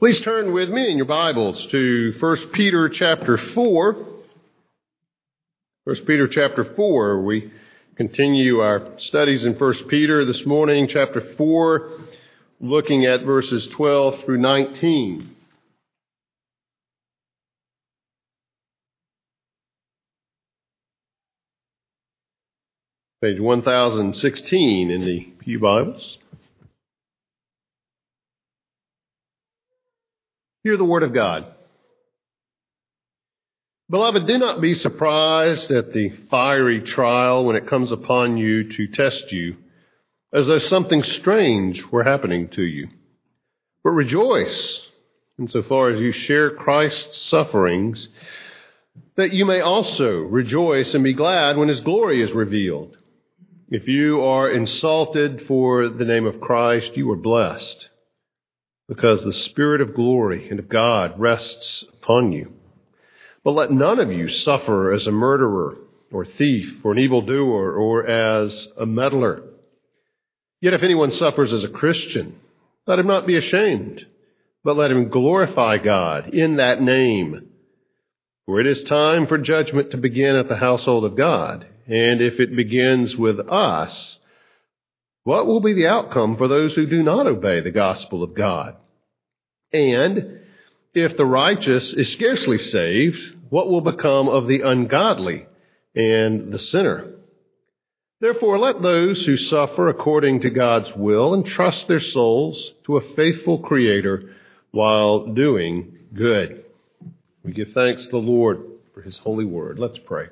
Please turn with me in your Bibles to 1 Peter chapter 4. 1 Peter chapter 4. We continue our studies in 1 Peter this morning, chapter 4, looking at verses 12 through 19. Page 1016 in the Pew Bibles. Hear the word of God. Beloved, do not be surprised at the fiery trial when it comes upon you to test you, as though something strange were happening to you. But rejoice insofar as you share Christ's sufferings, that you may also rejoice and be glad when his glory is revealed. If you are insulted for the name of Christ, you are blessed because the Spirit of glory and of God rests upon you. But let none of you suffer as a murderer or thief or an evildoer or as a meddler. Yet if anyone suffers as a Christian, let him not be ashamed, but let him glorify God in that name. For it is time for judgment to begin at the household of God. And if it begins with us, what will be the outcome for those who do not obey the gospel of God? And if the righteous is scarcely saved, what will become of the ungodly and the sinner? Therefore, let those who suffer according to God's will entrust their souls to a faithful Creator while doing good. We give thanks to the Lord for His holy word. Let's pray.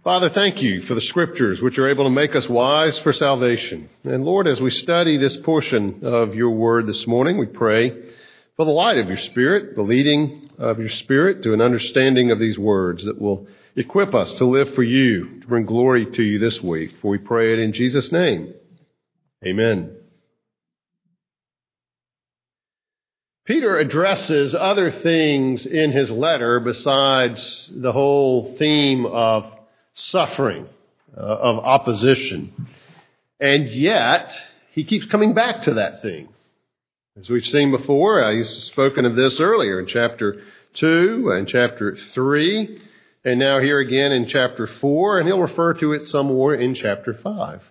Father, thank you for the scriptures which are able to make us wise for salvation. And Lord, as we study this portion of your word this morning, we pray for the light of your spirit, the leading of your spirit to an understanding of these words that will equip us to live for you, to bring glory to you this week. For we pray it in Jesus' name. Amen. Peter addresses other things in his letter besides the whole theme of suffering, uh, of opposition. And yet, he keeps coming back to that thing. As we've seen before, uh, he's spoken of this earlier in chapter 2 and chapter 3, and now here again in chapter 4, and he'll refer to it some more in chapter 5.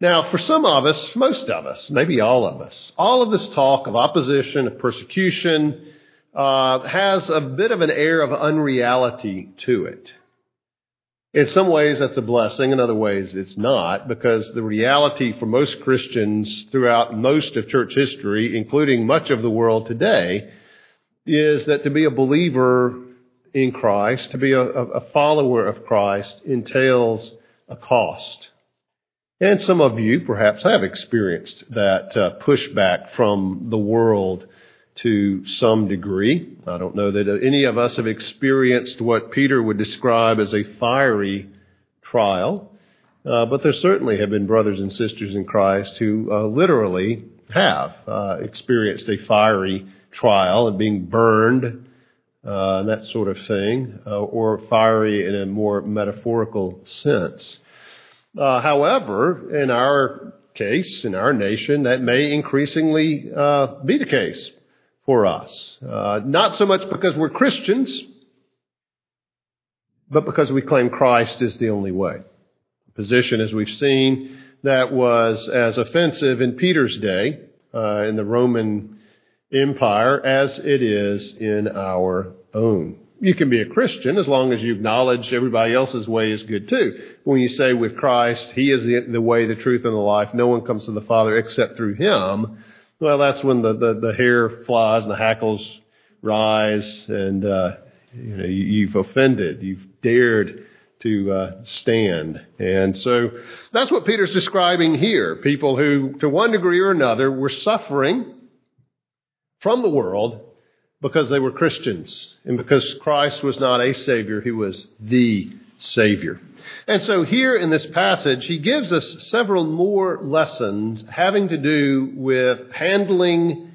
Now, for some of us, most of us, maybe all of us, all of this talk of opposition, of persecution, uh, has a bit of an air of unreality to it. In some ways, that's a blessing. In other ways, it's not, because the reality for most Christians throughout most of church history, including much of the world today, is that to be a believer in Christ, to be a, a follower of Christ, entails a cost. And some of you perhaps have experienced that uh, pushback from the world to some degree. I don't know that any of us have experienced what Peter would describe as a fiery trial, uh, but there certainly have been brothers and sisters in Christ who uh, literally have uh, experienced a fiery trial and being burned, uh, and that sort of thing, uh, or fiery in a more metaphorical sense. Uh, however, in our case, in our nation, that may increasingly be the case for us. Uh, not so much because we're Christians, but because we claim Christ is the only way. A position, as we've seen, that was as offensive in Peter's day uh, in the Roman Empire as it is in our own. You can be a Christian as long as you acknowledge everybody else's way is good too. When you say with Christ, He is the, the way, the truth, and the life, no one comes to the Father except through Him, well, that's when the, the, the hair flies and the hackles rise, and uh, you know you, have offended, you've dared to uh, stand, and so that's what Peter's describing here. People who, to one degree or another, were suffering from the world because they were Christians and because Christ was not a Savior, He was the Savior. And so here in this passage, he gives us several more lessons having to do with handling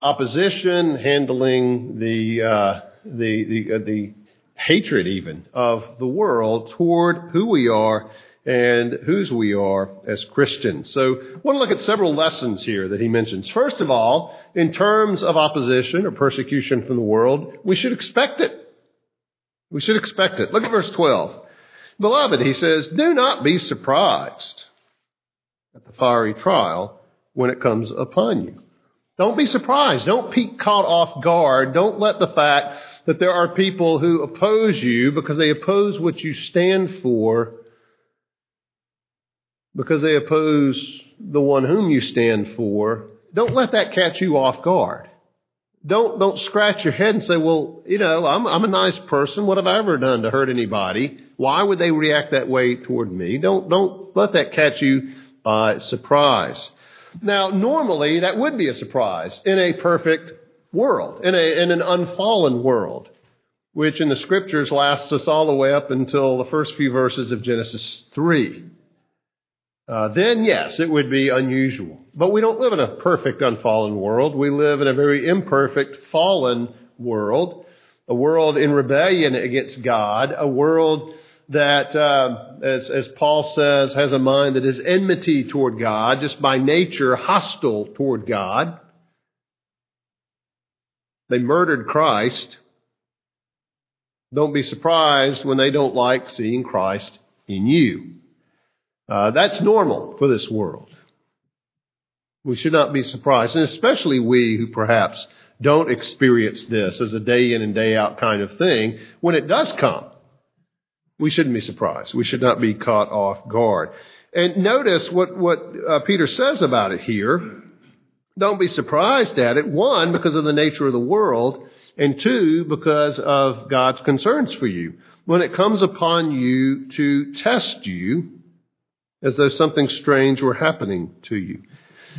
opposition, handling the, uh, the, the, uh, the hatred even of the world toward who we are and whose we are as Christians. So I want to look at several lessons here that he mentions. First of all, in terms of opposition or persecution from the world, we should expect it. We should expect it. Look at verse 12. Beloved, he says, do not be surprised at the fiery trial when it comes upon you. Don't be surprised. Don't be caught off guard. Don't let the fact that there are people who oppose you because they oppose what you stand for, because they oppose the one whom you stand for, don't let that catch you off guard. Don't, don't scratch your head and say, well, you know, I'm, I'm a nice person. What have I ever done to hurt anybody? Why would they react that way toward me? Don't, don't let that catch you by surprise. Now, normally that would be a surprise in a perfect world, in, a, in an unfallen world, which in the scriptures lasts us all the way up until the first few verses of Genesis 3. Uh, then, yes, it would be unusual. But we don't live in a perfect, unfallen world. We live in a very imperfect, fallen world, a world in rebellion against God, a world that, uh, as, as Paul says, has a mind that is enmity toward God, just by nature hostile toward God. They murdered Christ. Don't be surprised when they don't like seeing Christ in you. Uh, that's normal for this world. We should not be surprised, and especially we who perhaps don't experience this as a day in and day out kind of thing. When it does come, we shouldn't be surprised. We should not be caught off guard. And notice what, what uh, Peter says about it here. Don't be surprised at it. One, because of the nature of the world, and two, because of God's concerns for you. When it comes upon you to test you, as though something strange were happening to you.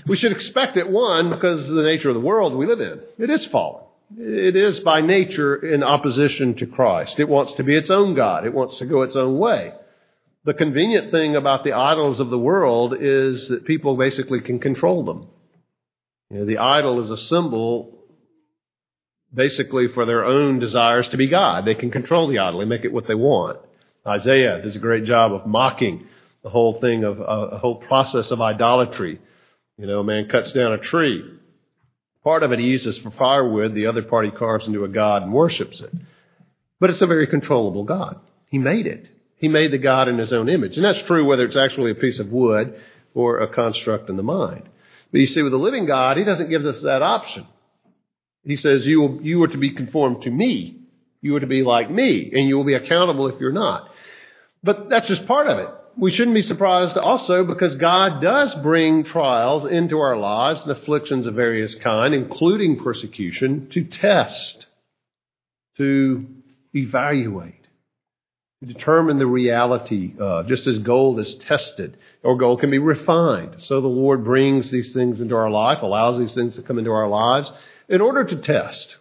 We should expect it, one, because of the nature of the world we live in. It is fallen. It is by nature in opposition to Christ. It wants to be its own God. It wants to go its own way. The convenient thing about the idols of the world is that people basically can control them. You know, the idol is a symbol basically for their own desires to be God. They can control the idol. and make it what they want. Isaiah does a great job of mocking the whole thing of uh, a whole process of idolatry. You know, a man cuts down a tree. Part of it he uses for firewood, the other part he carves into a god and worships it. But it's a very controllable God. He made it. He made the God in his own image. And that's true whether it's actually a piece of wood or a construct in the mind. But you see, with the living God, he doesn't give us that option. He says, you, will, you are to be conformed to me. You are to be like me, and you will be accountable if you're not. But that's just part of it we shouldn't be surprised also because God does bring trials into our lives and afflictions of various kind, including persecution, to test, to evaluate, to determine the reality of, just as gold is tested or gold can be refined. So the Lord brings these things into our life, allows these things to come into our lives in order to test.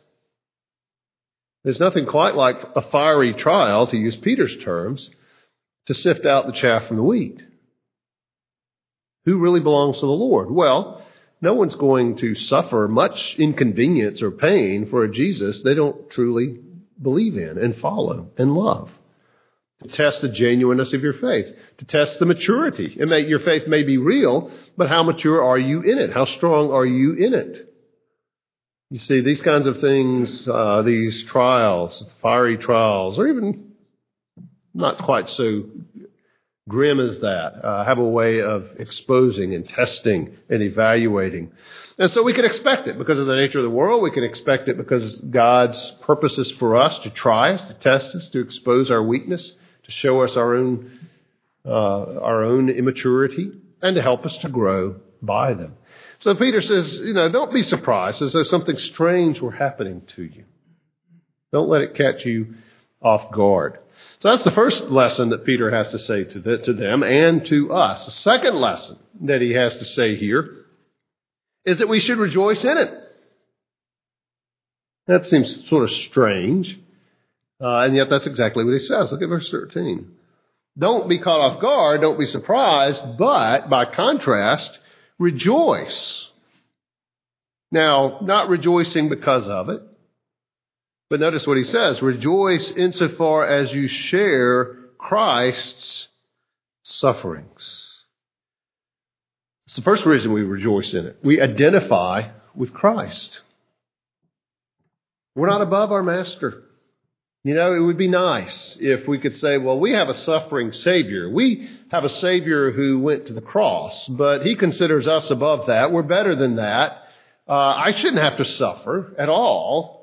There's nothing quite like a fiery trial, to use Peter's terms, to sift out the chaff from the wheat. Who really belongs to the Lord? Well, no one's going to suffer much inconvenience or pain for a Jesus they don't truly believe in and follow and love. To test the genuineness of your faith, to test the maturity. And may, your faith may be real, but how mature are you in it? How strong are you in it? You see, these kinds of things, uh, these trials, fiery trials, or even not quite so grim as that, uh, have a way of exposing and testing and evaluating. And so we can expect it because of the nature of the world. We can expect it because God's purpose is for us to try us, to test us, to expose our weakness, to show us our own, uh, our own immaturity, and to help us to grow by them. So Peter says, you know, don't be surprised as though something strange were happening to you. Don't let it catch you off guard. So that's the first lesson that Peter has to say to, the, to them and to us. The second lesson that he has to say here is that we should rejoice in it. That seems sort of strange. Uh, and yet that's exactly what he says. Look at verse 13. Don't be caught off guard, don't be surprised, but by contrast, rejoice. Now, not rejoicing because of it, but notice what he says rejoice insofar as you share Christ's sufferings. It's the first reason we rejoice in it. We identify with Christ. We're not above our master. You know, it would be nice if we could say, well, we have a suffering Savior. We have a Savior who went to the cross, but He considers us above that. We're better than that. Uh, I shouldn't have to suffer at all,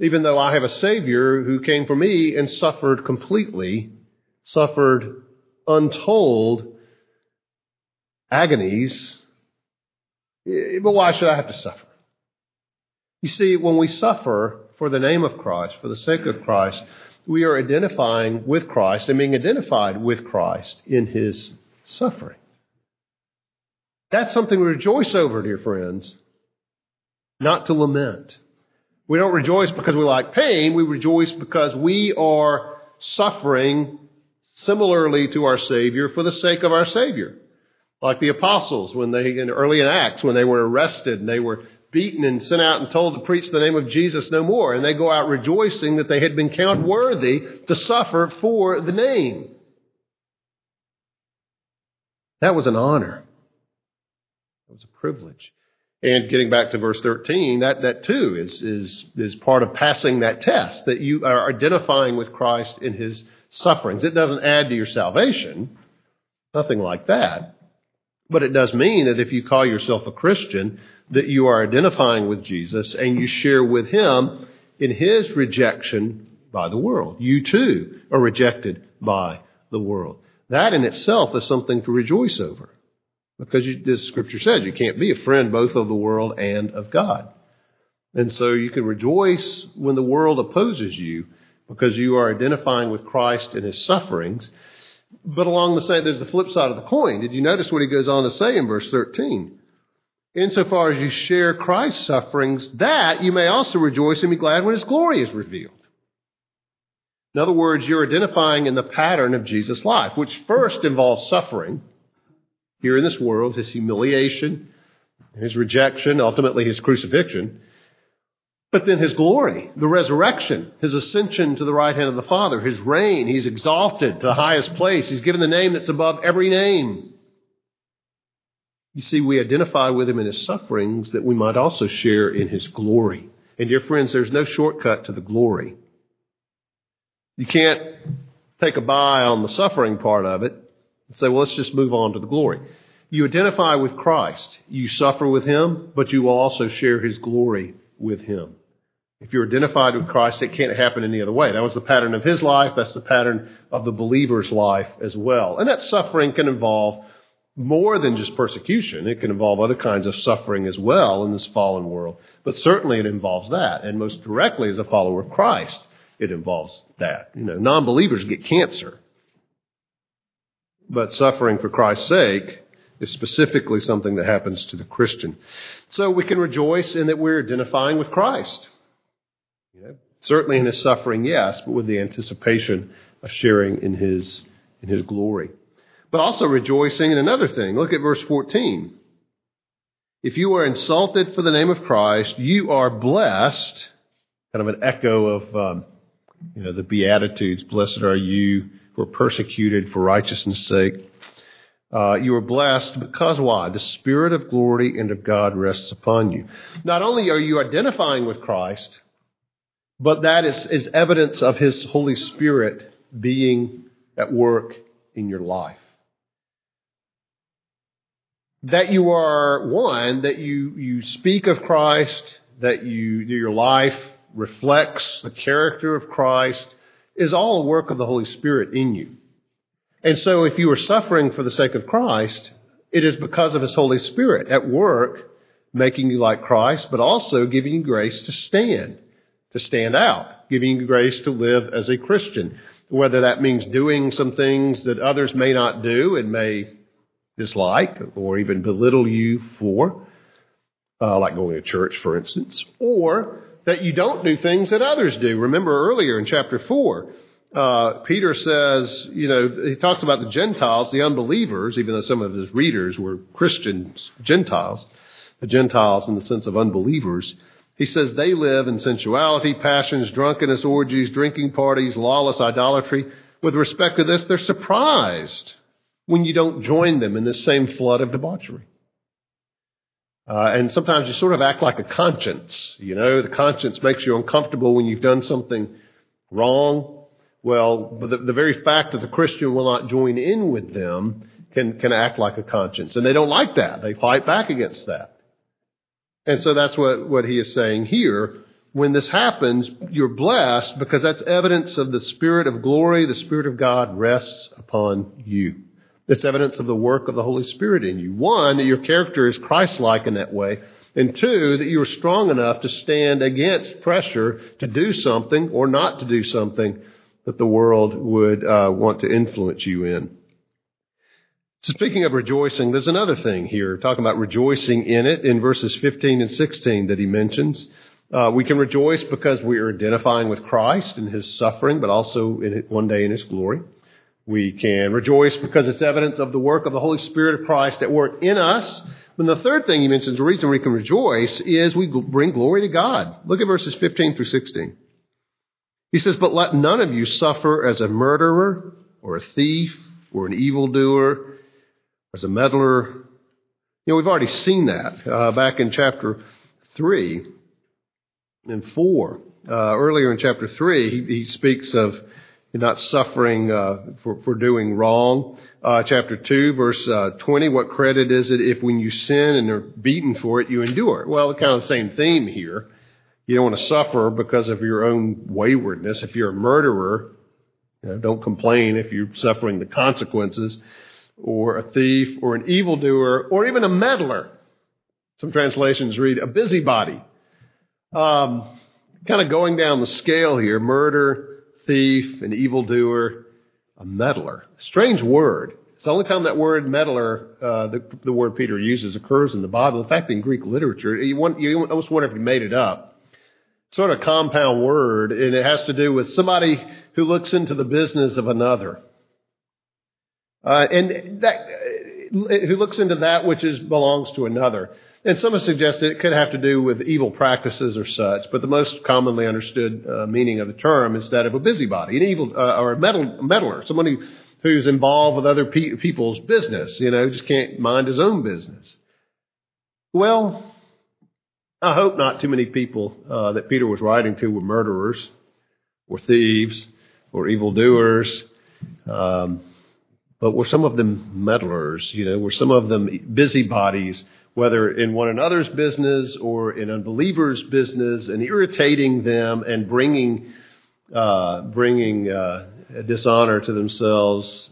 even though I have a Savior who came for me and suffered completely, suffered untold agonies. Eh, but why should I have to suffer? You see, when we suffer, for the name of Christ, for the sake of Christ, we are identifying with Christ and being identified with Christ in his suffering. That's something we rejoice over, dear friends, not to lament. We don't rejoice because we like pain, we rejoice because we are suffering similarly to our Savior for the sake of our Savior. Like the apostles when they, in early in Acts, when they were arrested and they were beaten and sent out and told to preach the name of Jesus no more. And they go out rejoicing that they had been counted worthy to suffer for the name. That was an honor. It was a privilege. And getting back to verse 13, that, that too is, is, is part of passing that test, that you are identifying with Christ in his sufferings. It doesn't add to your salvation, nothing like that. But it does mean that if you call yourself a Christian, that you are identifying with Jesus and you share with him in his rejection by the world. You too are rejected by the world. That in itself is something to rejoice over. Because you, this scripture says you can't be a friend both of the world and of God. And so you can rejoice when the world opposes you because you are identifying with Christ and his sufferings. But along the same, there's the flip side of the coin. Did you notice what he goes on to say in verse 13? insofar as you share Christ's sufferings, that you may also rejoice and be glad when his glory is revealed. In other words, you're identifying in the pattern of Jesus' life, which first involves suffering here in this world, his humiliation, his rejection, ultimately his crucifixion, but then his glory, the resurrection, his ascension to the right hand of the Father, his reign, he's exalted to the highest place, he's given the name that's above every name. You see, we identify with him in his sufferings that we might also share in his glory. And dear friends, there's no shortcut to the glory. You can't take a buy on the suffering part of it and say, well, let's just move on to the glory. You identify with Christ. You suffer with him, but you will also share his glory with him. If you're identified with Christ, it can't happen any other way. That was the pattern of his life. That's the pattern of the believer's life as well. And that suffering can involve more than just persecution. It can involve other kinds of suffering as well in this fallen world. But certainly it involves that. And most directly, as a follower of Christ, it involves that. You know, non believers get cancer. But suffering for Christ's sake is specifically something that happens to the Christian. So we can rejoice in that we're identifying with Christ. You know, certainly in his suffering, yes, but with the anticipation of sharing in his, in his glory but also rejoicing in another thing. Look at verse 14. If you are insulted for the name of Christ, you are blessed. Kind of an echo of um, you know the Beatitudes. Blessed are you who are persecuted for righteousness' sake. Uh, you are blessed because why? The Spirit of glory and of God rests upon you. Not only are you identifying with Christ, but that is, is evidence of His Holy Spirit being at work in your life that you are one, that you, you speak of Christ, that you, your life reflects the character of Christ, is all a work of the Holy Spirit in you. And so if you are suffering for the sake of Christ, it is because of His Holy Spirit at work, making you like Christ, but also giving you grace to stand, to stand out, giving you grace to live as a Christian. Whether that means doing some things that others may not do and may dislike or even belittle you for, uh, like going to church, for instance, or that you don't do things that others do. Remember earlier in chapter 4, uh, Peter says, you know, he talks about the Gentiles, the unbelievers, even though some of his readers were Christians, Gentiles, the Gentiles in the sense of unbelievers. He says they live in sensuality, passions, drunkenness, orgies, drinking parties, lawless idolatry. With respect to this, they're surprised when you don't join them in this same flood of debauchery. Uh, and sometimes you sort of act like a conscience. You know, the conscience makes you uncomfortable when you've done something wrong. Well, the, the very fact that the Christian will not join in with them can, can act like a conscience. And they don't like that. They fight back against that. And so that's what, what he is saying here. When this happens, you're blessed because that's evidence of the Spirit of glory. The Spirit of God rests upon you. It's evidence of the work of the Holy Spirit in you. One, that your character is Christ-like in that way. And two, that you are strong enough to stand against pressure to do something or not to do something that the world would uh, want to influence you in. So speaking of rejoicing, there's another thing here, talking about rejoicing in it in verses 15 and 16 that he mentions. Uh, we can rejoice because we are identifying with Christ and his suffering, but also in one day in his glory. We can rejoice because it's evidence of the work of the Holy Spirit of Christ at work in us. And the third thing he mentions, the reason we can rejoice, is we bring glory to God. Look at verses 15 through 16. He says, But let none of you suffer as a murderer, or a thief, or an evildoer, as a meddler. You know, we've already seen that uh, back in chapter 3 and 4. Uh, earlier in chapter 3, he, he speaks of you're not suffering uh, for, for doing wrong. Uh, chapter 2, verse uh, 20, what credit is it if when you sin and are beaten for it, you endure? Well, kind of the same theme here. You don't want to suffer because of your own waywardness. If you're a murderer, you know, don't complain if you're suffering the consequences, or a thief, or an evildoer, or even a meddler. Some translations read a busybody. Um, kind of going down the scale here, murder, thief, an evildoer, a meddler. Strange word. It's the only time that word meddler, uh, the, the, word Peter uses, occurs in the Bible. In fact, in Greek literature, you, want, you almost wonder if he made it up. It's sort of a compound word, and it has to do with somebody who looks into the business of another. Uh, and that, who looks into that which is, belongs to another. And some have suggested it could have to do with evil practices or such, but the most commonly understood uh, meaning of the term is that of a busybody, an evil uh, or a meddle, meddler, someone who, who's involved with other pe- people's business, you know, just can't mind his own business. Well, I hope not too many people uh, that Peter was writing to were murderers or thieves or evildoers. Um, but were some of them meddlers? You know, were some of them busybodies whether in one another's business or in unbelievers' business, and irritating them and bringing uh, bringing uh, dishonor to themselves,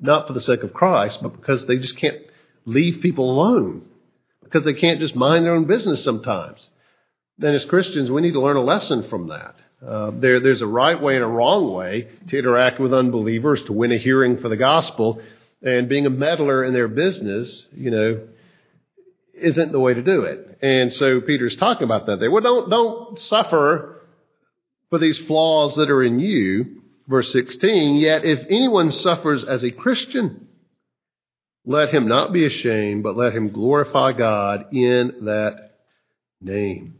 not for the sake of Christ, but because they just can't leave people alone, because they can't just mind their own business sometimes. Then, as Christians, we need to learn a lesson from that. Uh, there, there's a right way and a wrong way to interact with unbelievers to win a hearing for the gospel. And being a meddler in their business, you know, isn't the way to do it. And so Peter's talking about that there. Well, don't, don't suffer for these flaws that are in you. Verse 16, yet if anyone suffers as a Christian, let him not be ashamed, but let him glorify God in that name.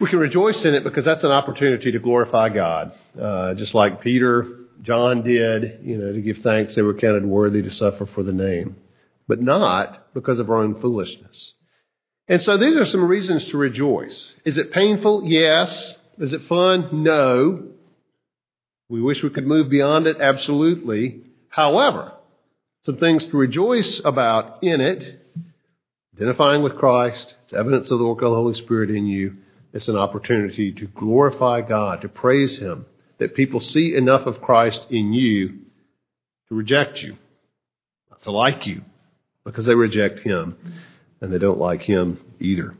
We can rejoice in it because that's an opportunity to glorify God. Uh, just like Peter, John did, you know, to give thanks, they were counted worthy to suffer for the name but not because of our own foolishness. And so these are some reasons to rejoice. Is it painful? Yes. Is it fun? No. We wish we could move beyond it? Absolutely. However, some things to rejoice about in it. Identifying with Christ. It's evidence of the work of the Holy Spirit in you. It's an opportunity to glorify God, to praise Him, that people see enough of Christ in you to reject you, not to like you, because they reject him and they don't like him either.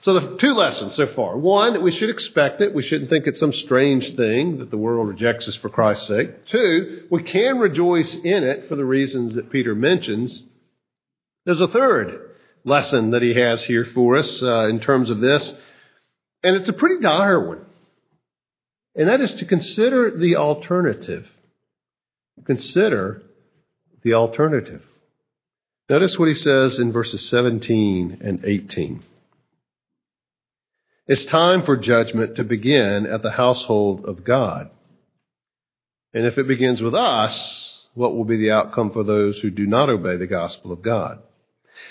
So the two lessons so far. One, we should expect it. We shouldn't think it's some strange thing that the world rejects us for Christ's sake. Two, we can rejoice in it for the reasons that Peter mentions. There's a third lesson that he has here for us uh, in terms of this. And it's a pretty dire one. And that is to consider the alternative. Consider the alternative. Notice what he says in verses 17 and 18. It's time for judgment to begin at the household of God. And if it begins with us, what will be the outcome for those who do not obey the gospel of God?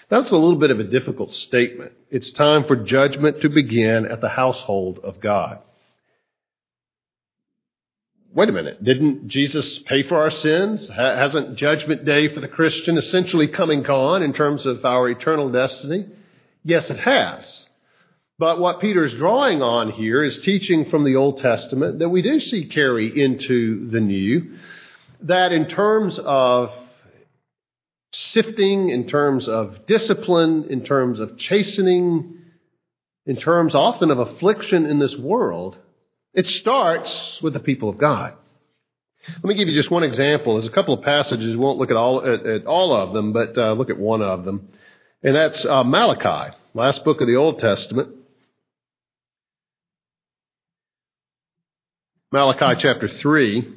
That's a little bit of a difficult statement. It's time for judgment to begin at the household of God. Wait a minute. Didn't Jesus pay for our sins? Hasn't judgment day for the Christian essentially come and gone in terms of our eternal destiny? Yes, it has. But what Peter is drawing on here is teaching from the Old Testament that we do see carry into the New, that in terms of sifting, in terms of discipline, in terms of chastening, in terms often of affliction in this world, it starts with the people of God. Let me give you just one example. There's a couple of passages. We won't look at all, at, at all of them, but uh, look at one of them. And that's uh, Malachi, last book of the Old Testament. Malachi chapter 3.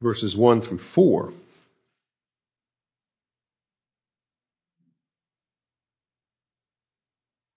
Verses 1 through 4.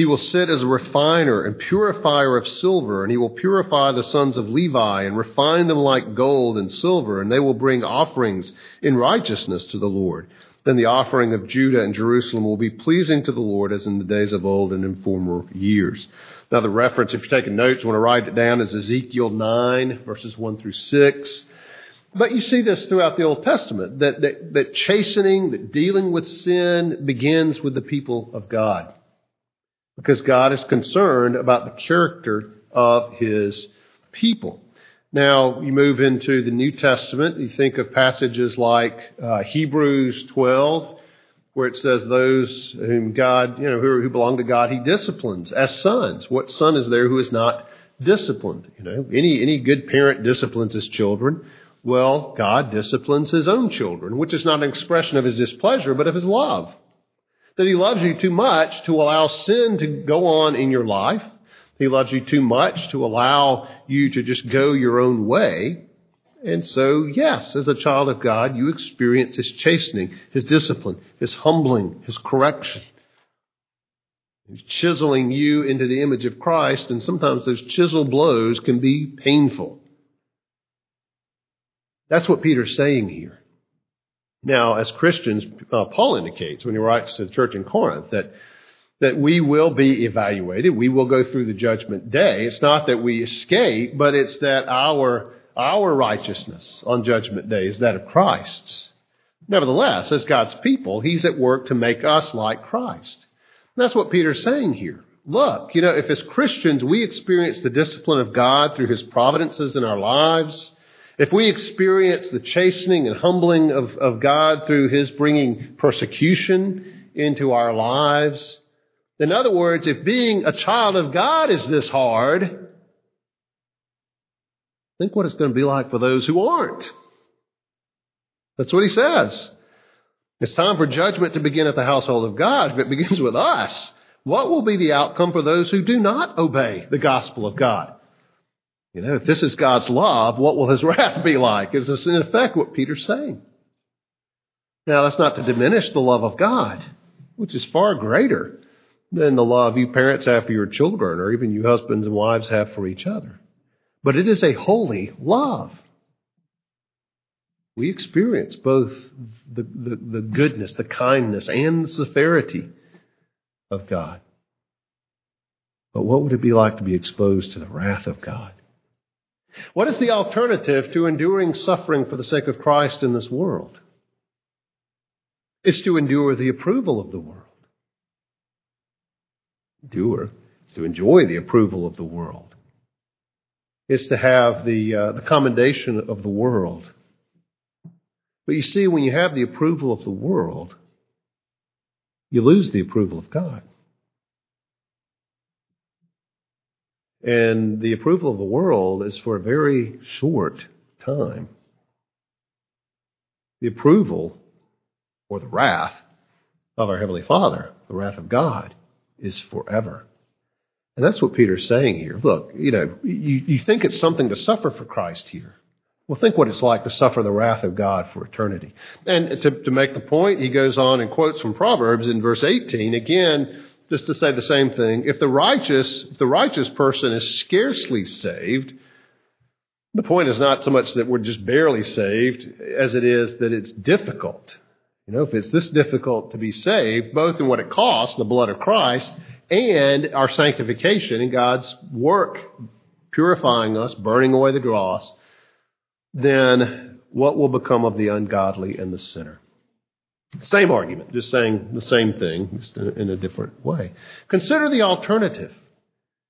He will sit as a refiner and purifier of silver, and he will purify the sons of Levi and refine them like gold and silver, and they will bring offerings in righteousness to the Lord. Then the offering of Judah and Jerusalem will be pleasing to the Lord as in the days of old and in former years. Now the reference, if you're taking notes, you want to write it down, is Ezekiel 9, verses 1 through 6. But you see this throughout the Old Testament, that, that, that chastening, that dealing with sin begins with the people of God because God is concerned about the character of his people. Now, you move into the New Testament, you think of passages like uh, Hebrews 12, where it says those whom God, you know, who, who belong to God, he disciplines as sons. What son is there who is not disciplined? You know, any, any good parent disciplines his children. Well, God disciplines his own children, which is not an expression of his displeasure, but of his love that He loves you too much to allow sin to go on in your life. He loves you too much to allow you to just go your own way. And so, yes, as a child of God, you experience His chastening, His discipline, His humbling, His correction. He's chiseling you into the image of Christ, and sometimes those chisel blows can be painful. That's what Peter's saying here. Now, as Christians, uh, Paul indicates when he writes to the church in Corinth that that we will be evaluated. We will go through the judgment day. It's not that we escape, but it's that our our righteousness on judgment day is that of Christ's. Nevertheless, as God's people, He's at work to make us like Christ. And that's what Peter's saying here. Look, you know, if as Christians we experience the discipline of God through His providences in our lives, if we experience the chastening and humbling of, of God through His bringing persecution into our lives, in other words, if being a child of God is this hard, think what it's going to be like for those who aren't. That's what he says. It's time for judgment to begin at the household of God. If it begins with us, what will be the outcome for those who do not obey the gospel of God? You know, if this is God's love, what will his wrath be like? Is this in effect what Peter's saying? Now, that's not to diminish the love of God, which is far greater than the love you parents have for your children or even you husbands and wives have for each other. But it is a holy love. We experience both the, the, the goodness, the kindness, and the severity of God. But what would it be like to be exposed to the wrath of God? What is the alternative to enduring suffering for the sake of Christ in this world? It's to endure the approval of the world. Endure. It's to enjoy the approval of the world. It's to have the, uh, the commendation of the world. But you see, when you have the approval of the world, you lose the approval of God. And the approval of the world is for a very short time. The approval or the wrath of our Heavenly Father, the wrath of God, is forever. And that's what Peter's saying here. Look, you know, you, you think it's something to suffer for Christ here. Well, think what it's like to suffer the wrath of God for eternity. And to, to make the point, he goes on and quotes from Proverbs in verse 18, again, just to say the same thing. If the righteous, if the righteous person is scarcely saved, the point is not so much that we're just barely saved as it is that it's difficult. You know, if it's this difficult to be saved, both in what it costs, the blood of Christ, and our sanctification and God's work purifying us, burning away the dross, then what will become of the ungodly and the sinner? Same argument, just saying the same thing, just in a different way. Consider the alternative.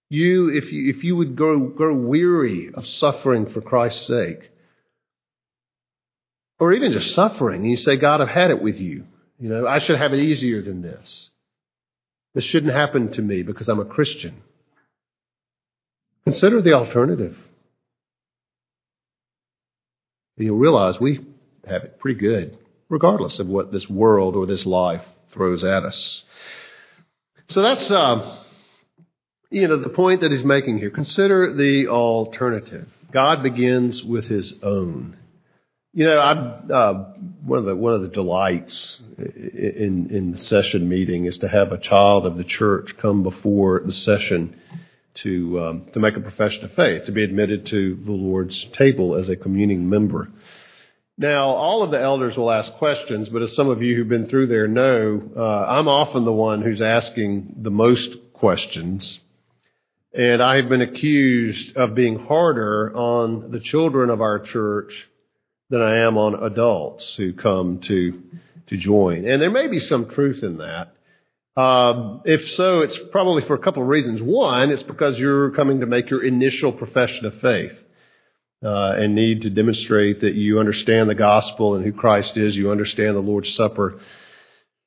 You, if you, if you would grow, grow weary of suffering for Christ's sake, or even just suffering, and you say, God, I've had it with you. You know, I should have it easier than this. This shouldn't happen to me because I'm a Christian. Consider the alternative you'll realize we have it pretty good, regardless of what this world or this life throws at us. So that's, uh, you know, the point that he's making here. Consider the alternative. God begins with his own. You know, I, uh, one of the one of the delights in in the session meeting is to have a child of the church come before the session to um, to make a profession of faith, to be admitted to the Lord's table as a communing member. Now, all of the elders will ask questions, but as some of you who've been through there know, uh, I'm often the one who's asking the most questions. And I have been accused of being harder on the children of our church than I am on adults who come to, to join. And there may be some truth in that. Um, if so, it's probably for a couple of reasons. One, it's because you're coming to make your initial profession of faith uh, and need to demonstrate that you understand the gospel and who Christ is. You understand the Lord's Supper.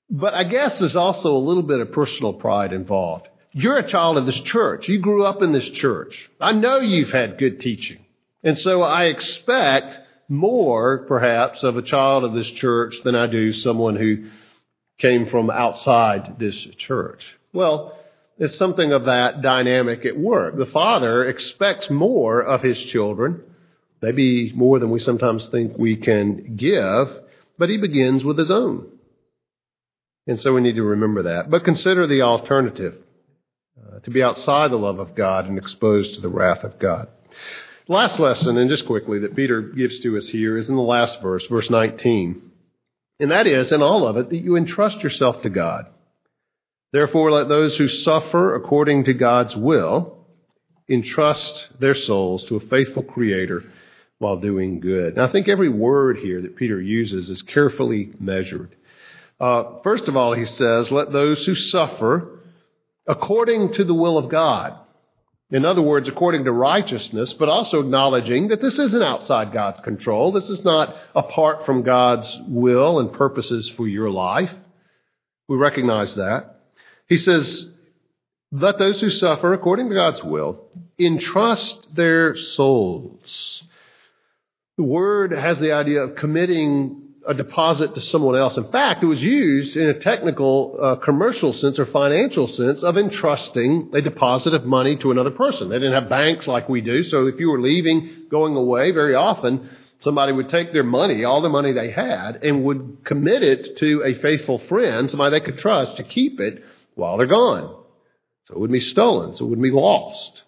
But I guess there's also a little bit of personal pride involved. You're a child of this church. You grew up in this church. I know you've had good teaching. And so I expect more, perhaps, of a child of this church than I do someone who came from outside this church. Well, it's something of that dynamic at work. The father expects more of his children, maybe more than we sometimes think we can give, but he begins with his own. And so we need to remember that. But consider the alternative uh, to be outside the love of God and exposed to the wrath of God. Last lesson, and just quickly, that Peter gives to us here is in the last verse, verse 19. And that is, in all of it, that you entrust yourself to God. Therefore, let those who suffer according to God's will entrust their souls to a faithful Creator while doing good. And I think every word here that Peter uses is carefully measured. Uh, first of all, he says, let those who suffer according to the will of God. In other words, according to righteousness, but also acknowledging that this isn't outside God's control. This is not apart from God's will and purposes for your life. We recognize that. He says, let those who suffer according to God's will entrust their souls. The word has the idea of committing a deposit to someone else. In fact, it was used in a technical uh, commercial sense or financial sense of entrusting a deposit of money to another person. They didn't have banks like we do, so if you were leaving, going away, very often somebody would take their money, all the money they had, and would commit it to a faithful friend, somebody they could trust to keep it while they're gone. So it wouldn't be stolen, so it wouldn't be lost.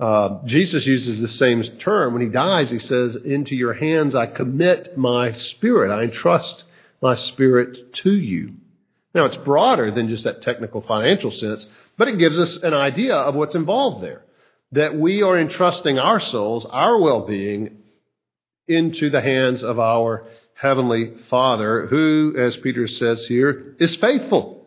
Uh, Jesus uses the same term. When he dies, he says, Into your hands I commit my spirit. I entrust my spirit to you. Now, it's broader than just that technical financial sense, but it gives us an idea of what's involved there. That we are entrusting our souls, our well being, into the hands of our Heavenly Father, who, as Peter says here, is faithful.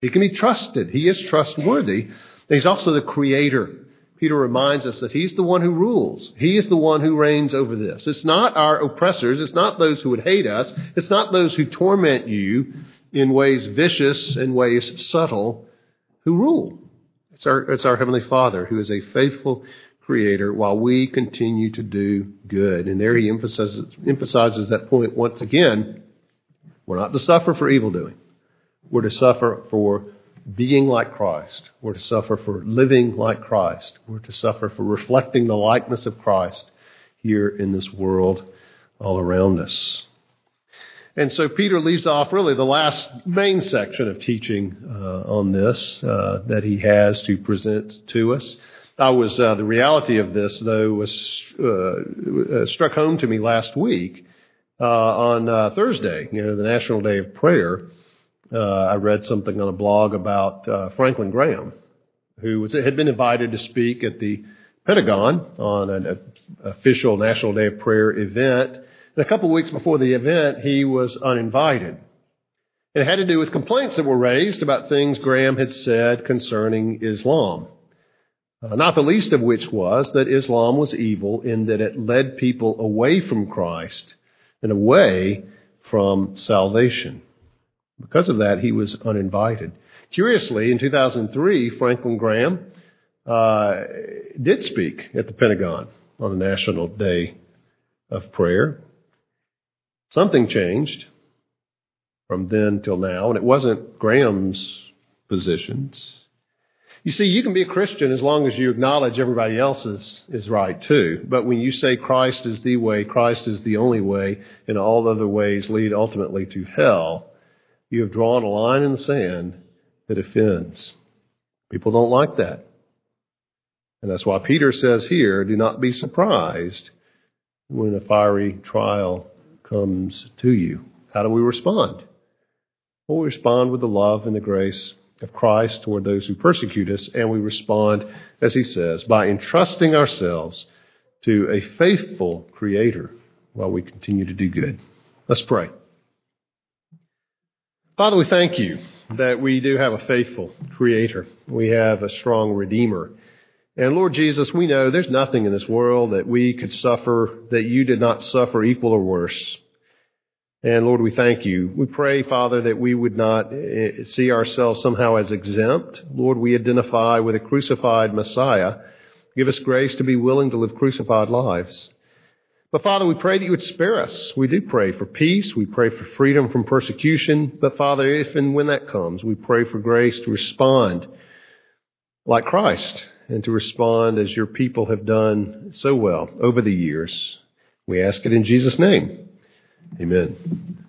He can be trusted. He is trustworthy. He's also the creator. Peter reminds us that he's the one who rules. He is the one who reigns over this. It's not our oppressors. It's not those who would hate us. It's not those who torment you in ways vicious and ways subtle who rule. It's our, it's our Heavenly Father who is a faithful creator while we continue to do good. And there he emphasizes, emphasizes that point once again. We're not to suffer for evil doing. We're to suffer for being like Christ. We're to suffer for living like Christ. We're to suffer for reflecting the likeness of Christ here in this world all around us. And so Peter leaves off really the last main section of teaching uh, on this uh, that he has to present to us. I was uh, the reality of this though was uh, uh, struck home to me last week uh, on Thursday, you know, the National Day of Prayer uh, I read something on a blog about uh, Franklin Graham, who was, had been invited to speak at the Pentagon on an official National Day of Prayer event. And a couple of weeks before the event, he was uninvited. It had to do with complaints that were raised about things Graham had said concerning Islam. Uh, not the least of which was that Islam was evil in that it led people away from Christ and away from salvation. Because of that, he was uninvited. Curiously, in 2003, Franklin Graham uh, did speak at the Pentagon on the National Day of Prayer. Something changed from then till now, and it wasn't Graham's positions. You see, you can be a Christian as long as you acknowledge everybody else's is right too. But when you say Christ is the way, Christ is the only way, and all other ways lead ultimately to hell, you have drawn a line in the sand that offends. People don't like that. And that's why Peter says here, do not be surprised when a fiery trial comes to you. How do we respond? Well, we respond with the love and the grace of Christ toward those who persecute us, and we respond, as he says, by entrusting ourselves to a faithful Creator while we continue to do good. Let's pray. Father, we thank you that we do have a faithful Creator. We have a strong Redeemer. And Lord Jesus, we know there's nothing in this world that we could suffer that you did not suffer equal or worse. And Lord, we thank you. We pray, Father, that we would not eh, see ourselves somehow as exempt. Lord, we identify with a crucified Messiah. Give us grace to be willing to live crucified lives. But Father, we pray that you would spare us. We do pray for peace. We pray for freedom from persecution. But Father, if and when that comes, we pray for grace to respond like Christ and to respond as your people have done so well over the years. We ask it in Jesus' name. Amen.